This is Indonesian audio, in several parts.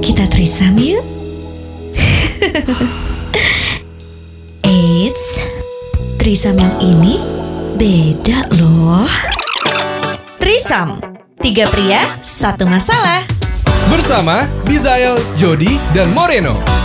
Kita trisam yuk. Eits, trisam yang ini beda loh. Trisam, tiga pria, satu masalah. Bersama Bizael, Jody, dan Moreno.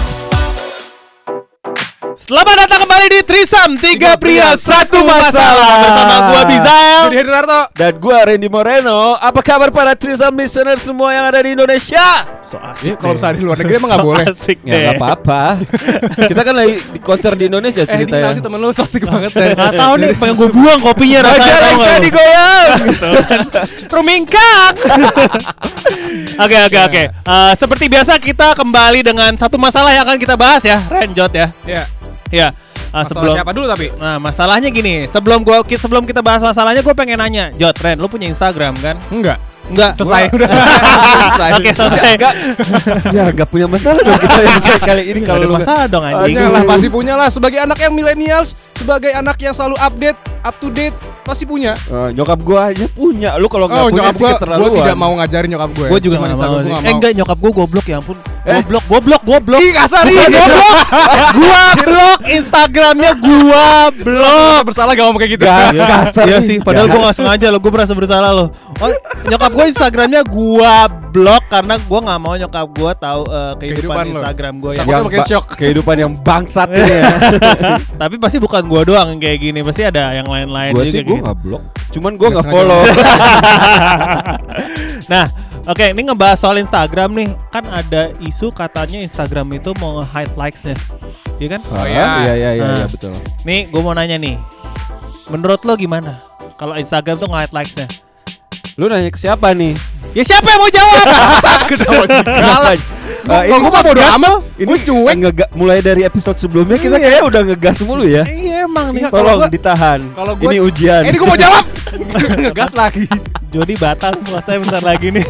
Selamat datang kembali di Trisam Tiga Pria Satu Masalah. Bersama gua Bizael. Jody Hendarto. Dan gue Randy Moreno. Apa kabar para Trisam listener semua yang ada di Indonesia? So Ya, kalau misalnya di luar negeri emang nggak boleh. asik Ya gak apa-apa. Kita kan lagi di konser di Indonesia Eh, ini tahu ceritanya sih temen lu so asik banget ya. Gak tau nih pengen gue buang kopinya Raja rasanya Raja lu? digoyang Rumingkak. Oke oke oke. Eh, Seperti biasa kita kembali dengan satu masalah yang akan kita bahas ya Renjot ya. Ya. Ya eh, Masalah sebelum siapa dulu tapi? Nah masalahnya gini Sebelum gua sebelum kita bahas masalahnya Gue pengen nanya Jot Ren lu punya Instagram kan? Enggak. Enggak. Selesai. Gua- udah. Oke selesai. Enggak. Ya gak punya masalah dong kita episode kali ini Kalau lu masalah dong anjing. Punya lah pasti punya lah. Sebagai anak yang millennials, sebagai anak yang selalu update, up to date pasti punya. Eh, Nyokap gue aja punya. Lu kalau gak Oh, punya nyokap sih gua, keterlaluan. gua tidak mau ngajarin nyokap gue. Gue juga gak mau, Eh mau. enggak nyokap gue goblok ya ampun. Eh. Goblok goblok goblok. Ih kasar ih. Bukan goblok. Gua blok. Instagramnya gua blok. Bersalah gak ngomong kayak gitu. Gak, Iya, kasar iya sih, padahal gua gak sengaja loh, gua merasa bersalah loh. Oh, nyokap gua Instagramnya gua blok karena gua nggak mau nyokap gua tahu eh, kehidupan, Kehidupan. Instagram gua yang. Yang ba- shock. Kehidupan yang bangsat ya Tapi pasti bukan gua doang yang kayak gini, pasti ada yang lain-lain Gue juga sih gue gitu. gak blok Cuman gue Nggak follow nah, oke, ini ngebahas soal Instagram nih. Kan ada isu katanya Instagram itu mau hide likes-nya. Iya kan? Oh iya. Iya iya iya Nah. iya, betul Nih, gua mau nanya nih. Menurut lo gimana? Kalau Instagram tuh nge-hide likes-nya? Lu nanya ke siapa nih? Ya siapa yang mau jawab? Galak. Kalau gua mah bodo amat, gua cuek. Ngega- mulai dari episode sebelumnya kita Iya. kayaknya udah ngegas mulu ya. Iya emang nih. Iya, kalau Tolong gua- ditahan. kalau gua- ini ujian. Eh, ini gue mau jawab. Ngegas lagi. Jody batal selesai bentar lagi nih.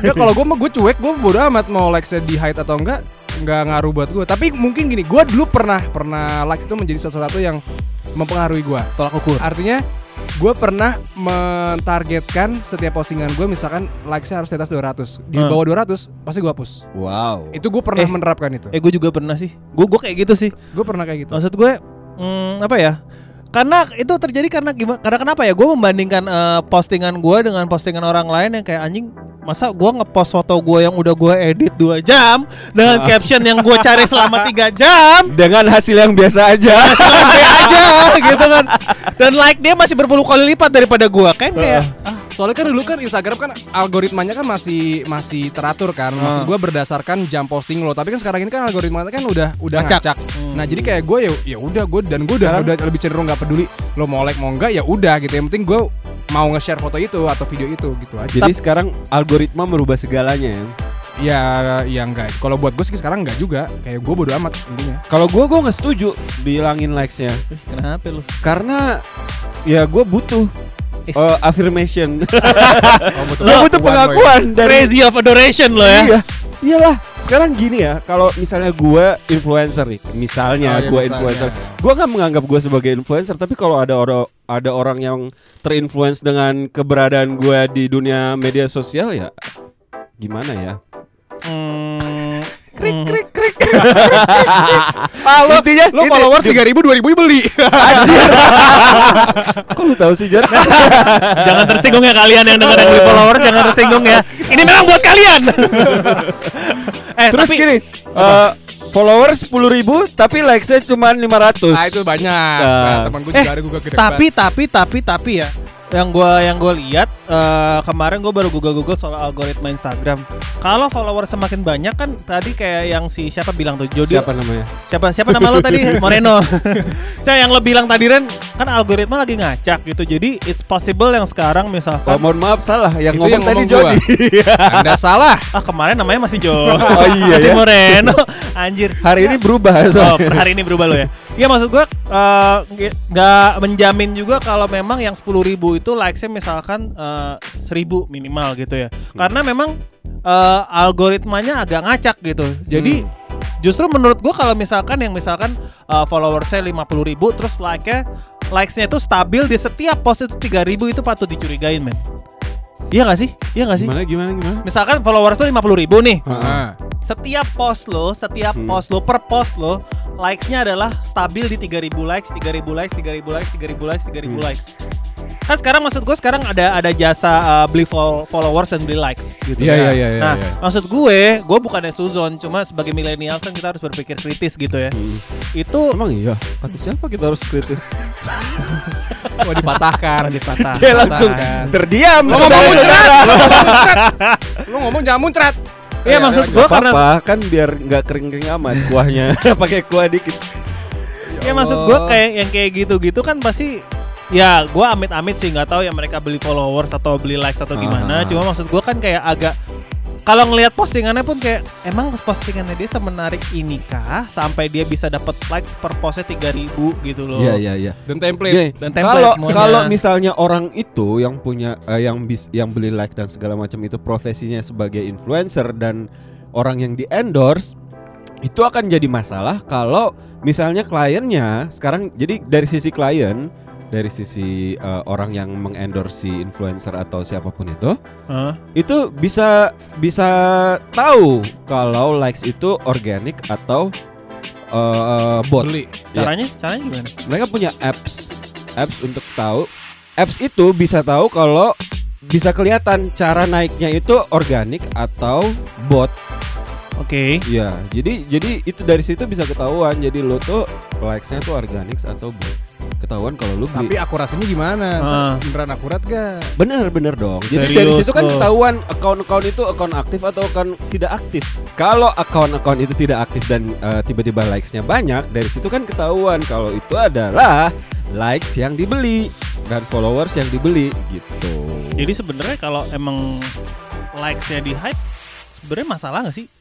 Enggak kalau gue mah gue cuek, gue bodo amat mau likes di hide atau enggak, enggak ngaruh buat gue. Tapi mungkin gini, gue dulu pernah pernah likes itu menjadi salah satu yang mempengaruhi gue. Tolak ukur. Artinya gue pernah mentargetkan setiap postingan gue misalkan likesnya harus di atas 200 di Hmm. bawah 200 pasti gue hapus Wow. itu gue pernah Eh. menerapkan itu Eh gue juga pernah sih. Gue gue kayak gitu sih. gue pernah kayak gitu Maksud gue hmm, apa ya? Karena itu terjadi karena gimana? Karena kenapa ya? Gue membandingkan eh, postingan gue dengan postingan orang lain yang kayak anjing. Masa gue ngepost foto gue yang udah gue edit 2 jam dengan caption yang gue cari selama 3 jam? Dengan hasil yang biasa aja. santai aja gitu kan. Dan like dia masih berpuluh kali lipat daripada gue kan kayak ah, soalnya kan dulu kan Instagram kan algoritmanya kan masih masih teratur kan. Maksud gue berdasarkan jam posting lo. Tapi kan sekarang ini kan algoritmanya kan udah udah Ngacak. ngacak, nah jadi kayak gue ya ya udah gue dan gue udah, udah lebih cenderung nggak peduli lo mau like mau enggak ya udah gitu. Yang penting gue mau nge-share foto itu atau video itu gitu aja Jadi sekarang algoritma merubah segalanya ya. ya ya enggak kalau buat gue sih sekarang enggak juga kayak gue bodo amat intinya Kalau gua gua nggak setuju bilangin likes-nya. "Ih, kenapa lu? Karena ya gua butuh uh, affirmation. oh. Gua butuh pengakuan dari Crazy of adoration lo ya. Iya. Iyalah, sekarang gini ya, kalau misalnya gue influencer nih, misalnya Oh, iya, gue misalnya, influencer, iya. gue nggak menganggap gue sebagai influencer, tapi kalau ada orang ada orang yang terinfluence dengan keberadaan gue di dunia media sosial ya, gimana ya? Hmm, krik hmm. krik krik ah, lo, Intinya, lo ini- followers tiga ribu dua ribu beli Kok lu tahu sih Jar? jangan tersinggung ya kalian yang dengar yang beli followers jangan tersinggung ya. Ini memang buat kalian. eh Terus tapi gini, uh, followers sepuluh ribu, tapi likesnya cuma 500 ah itu banyak. Nah. nah, teman gue eh juga ada gue gede tapi tapi tapi tapi ya yang gua yang gua liat eh, kemarin gua baru google google soal algoritma Instagram. Kalau follower semakin banyak kan tadi kayak yang si siapa bilang tuh Jody Siapa namanya? siapa siapa nama lo tadi Moreno saya yang lo bilang tadi Ren kan algoritma lagi ngacak gitu jadi it's possible yang sekarang Oh, misalkan mohon maaf salah, yang Itu ngomong yang tadi ngomong. Jody. anda salah ah kemarin namanya masih Jo Oh iya masih ya. Moreno anjir Hari ini berubah Oh, soalnya. per hari ini berubah lo ya. Iya maksud gua eh, nggak nggak menjamin juga kalau memang yang 10.000 ribu itu likesnya misalkan eh, 1000 minimal gitu ya. Karena memang eh, algoritmanya agak ngacak gitu. Jadi justru menurut gua kalau misalkan yang misalkan uh, followersnya 50.000 ribu terus like-nya likes-nya itu stabil di setiap post itu 3000 itu patut dicurigain men. Iya gak sih? Iya gak sih? Gimana gimana gimana? Misalkan followers tuh 50 ribu nih. Nah, Setiap post lo, setiap Hmm. post lo per post lo, likes-nya adalah stabil di 3000 likes, 3000 likes, 3000 likes, 3000 likes, 3000 Hmm. likes. Kan sekarang maksud gue sekarang ada ada jasa uh, beli fol- followers dan beli likes gitu. Iya, ya. iya, iya, iya, Nah, iya. maksud gue, gue bukannya suzon, cuma sebagai milenial kan kita harus berpikir kritis gitu ya. Hmm. Itu Emang iya? Kata siapa kita harus kritis? mau dipatahkan. dipatah. Dia langsung Patahkan. terdiam. Lo ngomong muncrat, lo ngomong jangan muncrat. Iya, maksud lanjut. gua Gak karena- apa-apa kan biar nggak kering-kering amat kuahnya. Pakai kuah dikit. Ya maksud gue kayak yang kayak gitu-gitu kan pasti ya gue amit-amit sih nggak tahu ya mereka beli followers atau beli likes atau gimana. Ah. Cuma maksud gue kan kayak agak kalau ngelihat postingannya pun kayak emang postingannya dia semenarik ini kah sampai dia bisa dapat likes per postnya 3000 gitu loh. Iya iya iya. Dan template. Gini, Dan template kalau semuanya. kalau misalnya orang itu yang punya eh, yang bis, yang beli like dan segala macam itu profesinya sebagai influencer dan orang yang di endorse itu akan jadi masalah kalau misalnya kliennya sekarang jadi dari sisi klien dari sisi eh, orang yang mengendorse si influencer atau siapa pun itu Hah? itu bisa bisa tahu kalau likes itu organik atau eh, bot Beli. caranya caranya gimana? mereka punya apps apps untuk tahu apps itu bisa tahu kalau bisa kelihatan cara naiknya itu organik atau bot Oke. ya jadi jadi itu dari situ bisa ketahuan jadi lo tuh likesnya tuh organik atau bot ketahuan kalau lu Tapi akurasinya gimana? Ah. Beneran akurat gak? bener bener dong jadi Serius dari situ kan lo. ketahuan account-account itu account aktif atau account tidak aktif kalau account-account itu tidak aktif dan eh, tiba-tiba likesnya banyak dari situ kan ketahuan kalau itu adalah likes yang dibeli dan followers yang dibeli gitu Jadi sebenarnya kalau emang likes-nya di hype sebenarnya masalah nggak sih?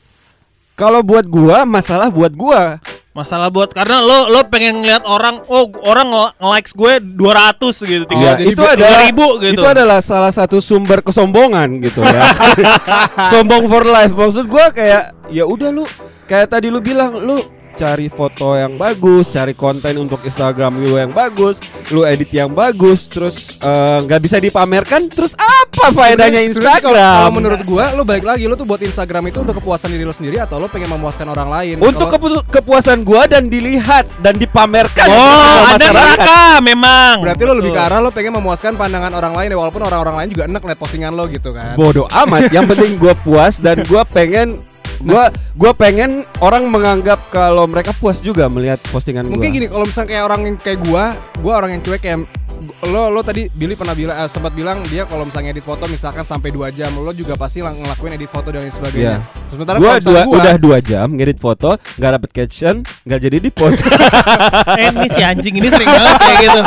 Kalau buat gua masalah buat gua Masalah buat karena lo lo pengen ngeliat orang oh orang nge-likes gue 200 gitu Oh, Ya, jadi itu adalah 2000 gitu. itu adalah salah satu sumber kesombongan gitu ya. Sombong for life. Maksud gua kayak ya udah lu kayak tadi lu bilang lu cari foto yang bagus, cari konten untuk Instagram lu yang bagus, lu edit yang bagus, terus eh, nggak bisa dipamerkan, terus apa faedahnya sebenarnya kalau- Instagram? Kalau menurut gua, lo balik lagi, lo tuh buat Instagram itu untuk kepuasan diri lo sendiri atau lo pengen memuaskan orang lain? untuk Kalau- kepu- kepuasan gua dan dilihat dan dipamerkan Oh, ada neraka memang. Berarti lo lebih ke arah lo pengen memuaskan pandangan orang lain ya walaupun orang-orang lain juga enak liat postingan lo gitu kan. bodoh amat yang penting gue puas dan gue pengen gue gua pengen orang menganggap kalau mereka puas juga melihat postingan gue Mungkin gini kalau misalnya kayak orang yang kayak gua, gua orang yang cuek kayak lo lo tadi Billy pernah bilang eh, sempat bilang dia kalau misalnya edit foto misalkan sampai dua jam lo juga pasti lang- ngelakuin edit foto dan lain sebagainya. Iya. Sementara gue kalau misalnya dua, gua, udah dua jam ngedit foto nggak dapet caption nggak jadi di post. Eh ini si anjing ini sering banget kayak gitu.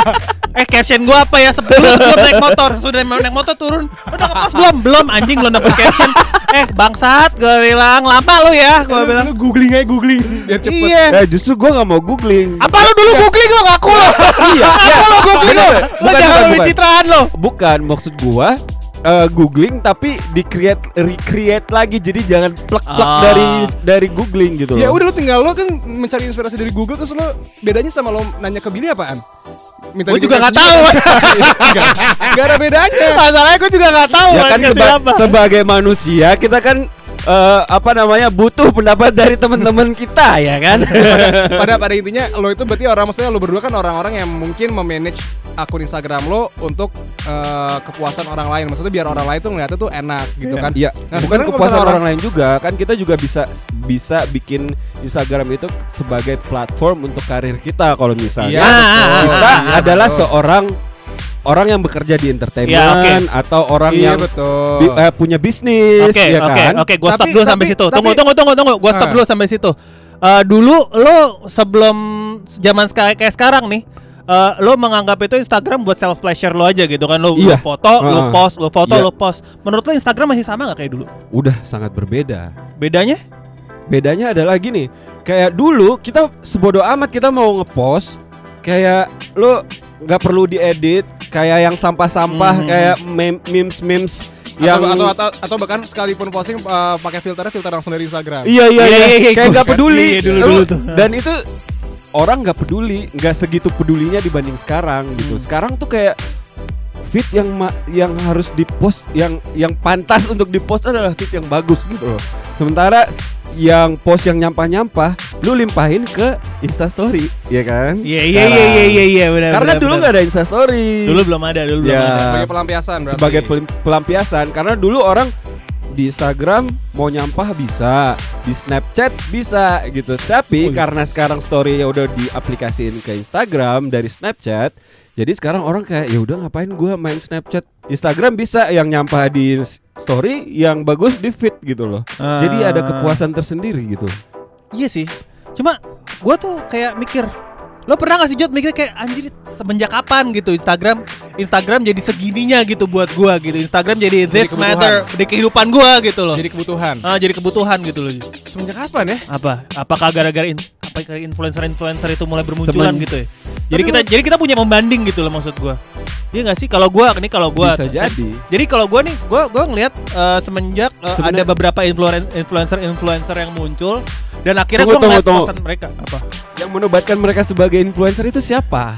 Eh caption gua apa ya? Sebelum sebelum naik motor sudah naik motor turun. Udah ngepost belum? Belum anjing belum dapet caption. Eh bangsat gua bilang lama lu ya gua Lu- bilang. lu googling aja googling. Biar cepet. iya. Eh justru gue nggak mau googling. Apa lu dulu googling lo ngaku lo iya lo lo Bener, lo bukan, jangan bukan, lebih bukan. citraan lo bukan maksud gue eh, googling tapi di create recreate lagi jadi jangan plek-plek Ah. dari dari googling gitu Ya udah lo tinggal lo kan mencari inspirasi dari Google terus lo bedanya sama lo nanya ke Billy apaan? Minta Gua juga nggak tahu. Enggak, enggak ada bedanya. masalahnya gua juga nggak tahu ya kan seba- apa. sebagai manusia kita kan eh, apa namanya butuh pendapat dari teman-teman kita ya kan pada pada intinya lo itu berarti orang maksudnya lo berdua kan orang-orang yang mungkin memanage akun Instagram lo untuk eh, kepuasan orang lain maksudnya biar orang lain tuh ngeliatnya tuh enak gitu kan Iya, Nah, bukan kepuasan misalnya orang, lain juga kan kita juga bisa bisa bikin Instagram itu sebagai platform untuk karir kita kalau Iya, misalnya betul. kita Iya, adalah betul. seorang orang yang bekerja di entertainment Iya, oke. atau orang iya yang betul bi- eh, punya bisnis Oke, ya oke, kan oke, gua stop Tapi- dulu sampai situ. Tunggu, tapi- tunggu, tunggu, tunggu. Gua stop Ah. dulu sampai situ. Eh, dulu lo sebelum zaman kayak kayak sekarang nih, eh, lo menganggap itu Instagram buat self pleasure lo aja gitu kan? Lo, lo Iya. foto, lo Ah. post, lo foto, Iya. lo post. Menurut lo Instagram masih sama nggak kayak dulu? udah sangat berbeda Bedanya? bedanya adalah gini kayak dulu kita sebodoh amat kita mau ngepost kayak lo nggak perlu diedit kayak yang sampah-sampah Hmm. kayak mem- memes-memes yang atau, atau, atau atau bahkan sekalipun posting eh, pakai filternya filter langsung dari Instagram Iya iya Iya, iya, iya, iya, kayak nggak peduli. iya, dulu-dulu Lu- tuh. Dan itu orang nggak peduli, nggak segitu pedulinya dibanding sekarang gitu. Hmm. Sekarang tuh kayak feed yang ma- yang harus dipost yang yang pantas untuk dipost adalah feed yang bagus gitu loh. Sementara yang post yang nyampah-nyampah lu limpahin ke Instastory, ya kan? Iya iya iya iya iya iya benar. Karena benar, dulu nggak ada Instastory. dulu belum ada, dulu belum Ya. ada. Sebagai pelampiasan berarti. sebagai pelampiasan karena dulu orang di Instagram mau nyampah bisa, di Snapchat bisa gitu. Tapi karena sekarang story ya udah diaplikasiin ke Instagram dari Snapchat, jadi sekarang orang kayak ya udah ngapain gua main Snapchat? Instagram bisa yang nyampah di story, yang bagus di feed gitu loh. Jadi ada kepuasan tersendiri gitu. Iya sih. Cuma gua tuh kayak mikir Lo pernah gak sih Jod mikir kayak anjir semenjak kapan gitu Instagram Instagram jadi segininya gitu buat gua gitu Instagram jadi this kebutuhan. matter di kehidupan gua gitu loh Jadi kebutuhan. Ah, jadi kebutuhan gitu loh Semenjak kapan ya? apa apakah gara-gara in, apa influencer-influencer itu mulai bermunculan Semen- gitu ya jadi kita jadi kita punya pembanding gitu loh maksud gua Iya gak sih kalau gua ini kalau gua Bisa jadi. jadi kalau gua nih gua gua ngelihat eh, semenjak Sebenarnya- ada beberapa influen- influencer-influencer yang muncul dan akhirnya Tunggu, gua ngeliat tunggu, tunggu. mereka apa Yang menobatkan mereka sebagai influencer itu siapa?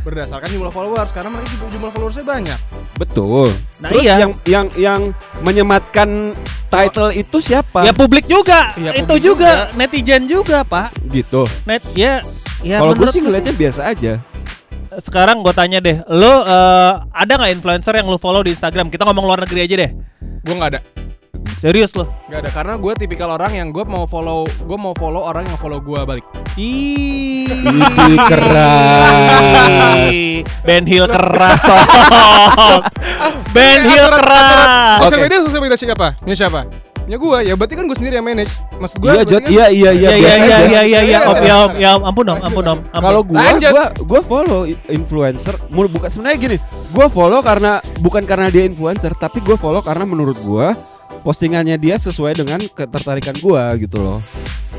Berdasarkan jumlah followers karena mereka juga jumlah followersnya banyak. Betul. Nah, Terus iya. yang yang yang menyematkan title itu siapa? Ya publik juga, Iya, itu publik juga, netizen juga pak. Gitu. Net, ya, ya. Kalau gue sih ngeliatnya biasa aja. Sekarang gue tanya deh, lo eh, ada nggak influencer yang lo follow di Instagram? Kita ngomong luar negeri aja deh. Gue nggak ada. Serius lo? Gak ada karena gue tipikal orang yang gue mau follow gue mau follow orang yang follow gue balik. Ih, Ih, keras. Ben Hill keras. Ben Hill keras. Sosial media sosial media siapa? Punya siapa? Punya gue ya berarti kan gue sendiri yang manage. Maksud gue Iya, Jod. Iya, iya, iya. Iya, iya, iya, iya, iya, iya, om, Iya, ya, om, ya, om, ampun om, ampun om. Kalau gua, gua, gua follow influencer. Mul bukan sebenarnya gini. Gua follow karena bukan karena dia influencer, tapi gua follow karena menurut gua postingannya dia sesuai dengan ketertarikan gua gitu loh.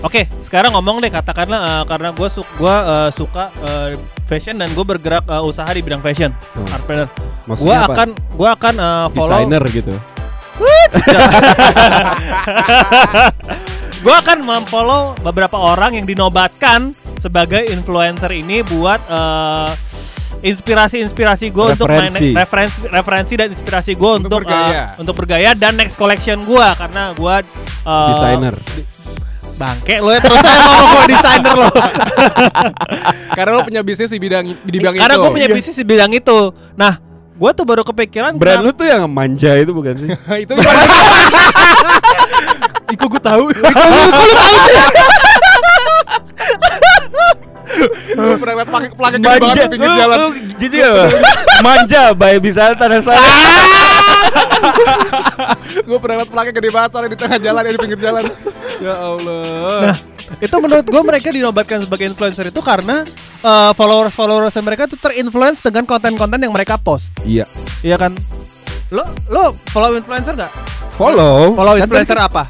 Oke, sekarang ngomong deh katakanlah eh, karena gue su gua, eh, suka eh, fashion dan gue bergerak eh, usaha di bidang fashion, Hmm. entrepreneur. Maksudnya Gue akan gua akan eh, follow desainer gitu. Gue akan memfollow beberapa orang yang dinobatkan sebagai influencer ini buat eh, inspirasi-inspirasi gue untuk main Referensi. referensi dan inspirasi gue Untuk untuk bergaya. eh, untuk bergaya dan next collection gue karena gue eh, Desainer. bangke lo ya terus saya ngomong gue desainer lo karena lo punya bisnis di bidang di bidang karena itu. gue punya bisnis di bidang itu nah gue tuh baru kepikiran Brand lu tuh yang manja itu bukan sih? itu Iko gue tahu. Gue pernah liat pakai pelangnya gede banget di pinggir jalan. apa? Manja by bisa tanah saya. Gue pernah liat pelangnya gede banget soalnya di tengah jalan ya di pinggir jalan. Ya Allah. Nah, itu menurut gue mereka dinobatkan sebagai influencer itu karena eh, followers-followers mereka tuh terinfluence dengan konten-konten yang mereka post. Iya. Iya kan? Lo lo follow influencer nggak? Follow. Follow influencer apa?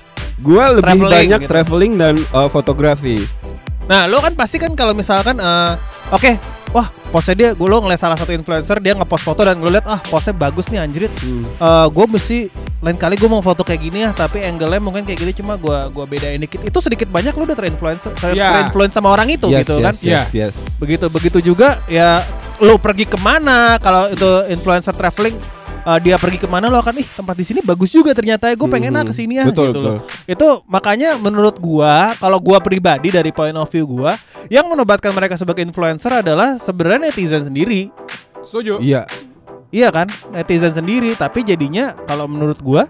Gua lebih Traveling banyak gitu. traveling dan uh, fotografi. Nah, lo kan pasti kan kalau misalkan eh, oke, wah postnya dia, gue lo ngeliat salah satu influencer dia ngepost foto dan lo liat ah postnya bagus nih anjrit. Hmm. Eh gue mesti lain kali gue mau foto kayak gini ya, tapi angle-nya mungkin kayak gini cuma gue gua bedain dikit. Itu sedikit banyak lo udah terinfluence ter- Iya. terinfluence sama orang itu yes, gitu yes, kan? Yes, Iya. yes. begitu begitu juga ya lo pergi ke mana kalau itu influencer traveling eh, dia pergi ke mana lo akan ih tempat di sini bagus juga ternyata ya gue pengen ah Mhm. ke sini ya Betul, gitu loh. betul. itu makanya menurut gua kalau gua pribadi dari point of view gua yang menobatkan mereka sebagai influencer adalah sebenarnya netizen sendiri Setuju. Iya. iya kan netizen sendiri tapi jadinya kalau menurut gua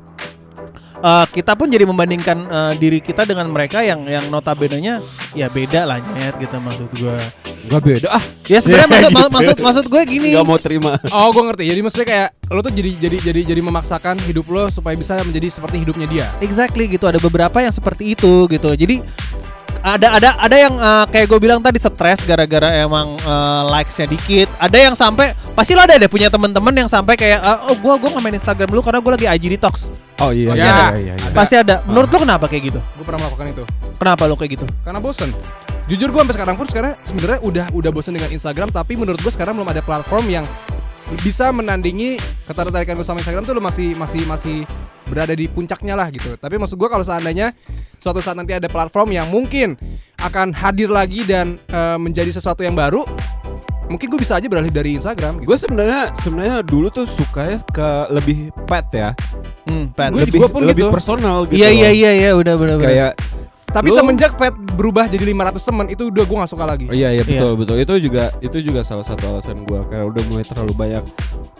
eh, kita pun jadi membandingkan eh, diri kita dengan mereka yang yang notabene-nya ya beda lah nyet gitu maksud gua Gak beda ah. ya sebenarnya maksud, Gitu. maksud maksud gue gini Gak mau terima. Oh, gue ngerti. Jadi maksudnya kayak lo tuh jadi jadi jadi jadi memaksakan hidup lo supaya bisa menjadi seperti hidupnya dia. Exactly gitu ada beberapa yang seperti itu gitu loh. Jadi ada ada ada yang eh, kayak gue bilang tadi stres gara-gara emang eh, likesnya dikit. Ada yang sampai pasti lo ada deh punya teman-teman yang sampai kayak eh, oh gue gue main Instagram dulu karena gue lagi IG detox. Oh iya. Oh, iya, iya. iya, iya, iya. Ada. Pasti ada. Menurut lo kenapa kayak gitu? Gue pernah melakukan itu. Kenapa lo kayak gitu? Karena bosen. Jujur gue sampai sekarang pun sekarang sebenarnya udah udah bosen dengan Instagram tapi menurut gue sekarang belum ada platform yang bisa menandingi ketertarikan gue sama Instagram tuh lo masih masih masih berada di puncaknya lah gitu. Tapi maksud gue kalau seandainya suatu saat nanti ada platform yang mungkin akan hadir lagi dan eh, menjadi sesuatu yang baru, mungkin gue bisa aja beralih dari Instagram. Gitu. Gue sebenarnya sebenarnya dulu tuh sukanya ke lebih pet ya. Hmm, Pat. Gua- lebih gua pun lebih gitu. personal gitu. Iya iya iya iya udah benar benar. Kayak Tapi Lu- semenjak pet berubah jadi 500 teman itu udah gue gak suka lagi. Oh, iya iya betul betul itu juga itu juga salah satu alasan gua kayak udah mulai terlalu banyak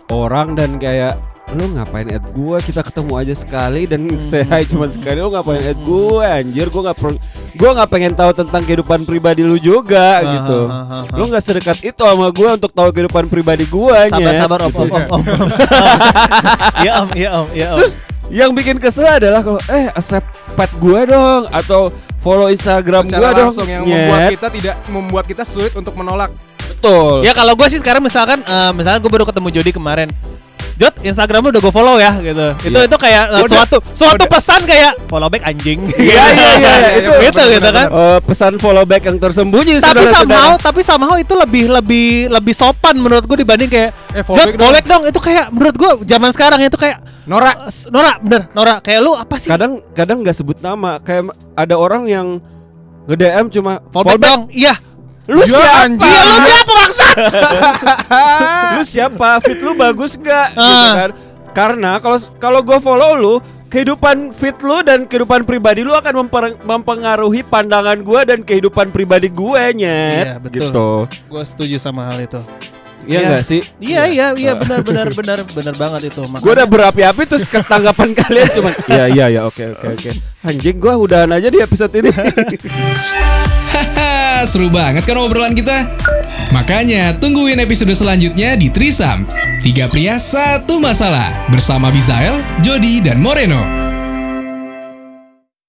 orang dan kayak lu ngapain add gua kita ketemu aja sekali dan Hmm. say hi cuma sekali lu ngapain add gua anjir gua nggak perlu gua nggak pengen tahu tentang kehidupan pribadi lu juga Ah, gitu ah, ah. lu nggak sedekat itu sama gua untuk tahu kehidupan pribadi gua Sabar sabar om Gitu. om om om. Iya om iya om iya om. terus yang bikin kesel adalah kalau eh accept pet gua dong atau follow Instagram gua dong langsung yang Nyet. membuat kita tidak membuat kita sulit untuk menolak. betul Ya kalau gue sih sekarang misalkan eh, misalkan gue baru ketemu Jody kemarin. Jod, Instagramnya udah gue follow ya gitu. Itu Iya. itu kayak Udah. suatu suatu Udah. pesan kayak follow back anjing. Iya iya iya itu Gitu, benar, gitu benar, kan. Eh, pesan follow back yang tersembunyi tapi somehow tapi somehow itu lebih lebih lebih sopan menurut gue dibanding kayak Eh, Jod, follow dong." back dong itu kayak menurut gue zaman sekarang itu kayak Nora, Nora bener Nora kayak lu apa sih kadang kadang nggak sebut nama kayak ada orang yang nge DM cuma follow back dong iya lu Ya, siapa? anjing. iya lu siapa maksud lu siapa? Fit lu bagus nggak? Gitu Ah. kan. Karena kalau kalau gue follow lu kehidupan fit lu dan kehidupan pribadi lu akan memper- mempengaruhi pandangan gue dan kehidupan pribadi gue nyet. Iya, betul. gitu. Gue setuju sama hal itu. Iya Iya. nggak sih? Iya iya. iya benar benar benar benar banget itu. Gue udah berapi-api terus ketanggapan kalian cuma iya iya ya oke oke oke. Anjing gue udahan aja di episode ini seru banget kan obrolan kita? Makanya tungguin episode selanjutnya di Trisam. Tiga pria, satu masalah. Bersama Bizael, Jody, dan Moreno.